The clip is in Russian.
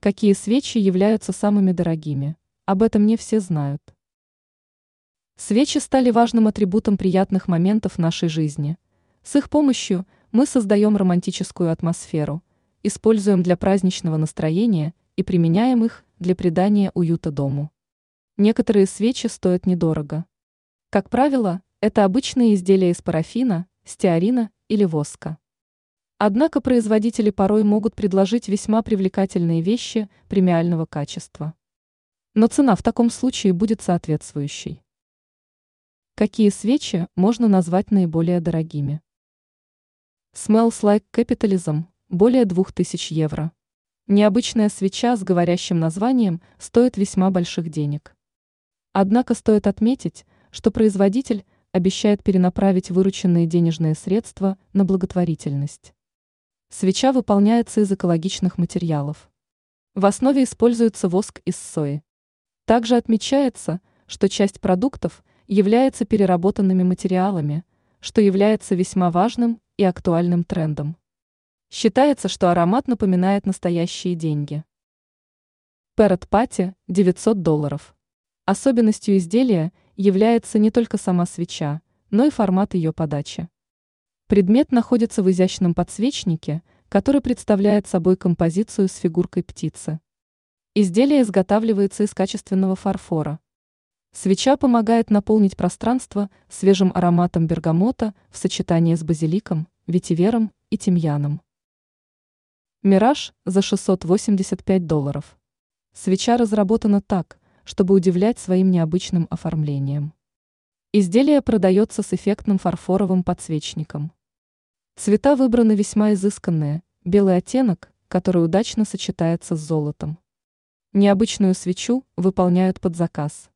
Какие свечи являются самыми дорогими? Об этом не все знают. Свечи стали важным атрибутом приятных моментов нашей жизни. С их помощью мы создаем романтическую атмосферу, используем для праздничного настроения и применяем их для придания уюта дому. Некоторые свечи стоят недорого. Как правило, это обычные изделия из парафина, стеарина или воска. Однако производители порой могут предложить весьма привлекательные вещи премиального качества. Но цена в таком случае будет соответствующей. Какие свечи можно назвать наиболее дорогими? Smells Like Capitalism – более 2000 евро. Необычная свеча с говорящим названием стоит весьма больших денег. Однако стоит отметить, что производитель обещает перенаправить вырученные денежные средства на благотворительность. Свеча выполняется из экологичных материалов. В основе используется воск из сои. Также отмечается, что часть продуктов является переработанными материалами, что является весьма важным и актуальным трендом. Считается, что аромат напоминает настоящие деньги. Parrot Patty – 900 долларов. Особенностью изделия является не только сама свеча, но и формат ее подачи. Предмет находится в изящном подсвечнике, который представляет собой композицию с фигуркой птицы. Изделие изготавливается из качественного фарфора. Свеча помогает наполнить пространство свежим ароматом бергамота в сочетании с базиликом, ветивером и тимьяном. Мираж за 685 долларов. Свеча разработана так, чтобы удивлять своим необычным оформлением. Изделие продается с эффектным фарфоровым подсвечником. Цвета выбраны весьма изысканные, белый оттенок, который удачно сочетается с золотом. Необычную свечу выполняют под заказ.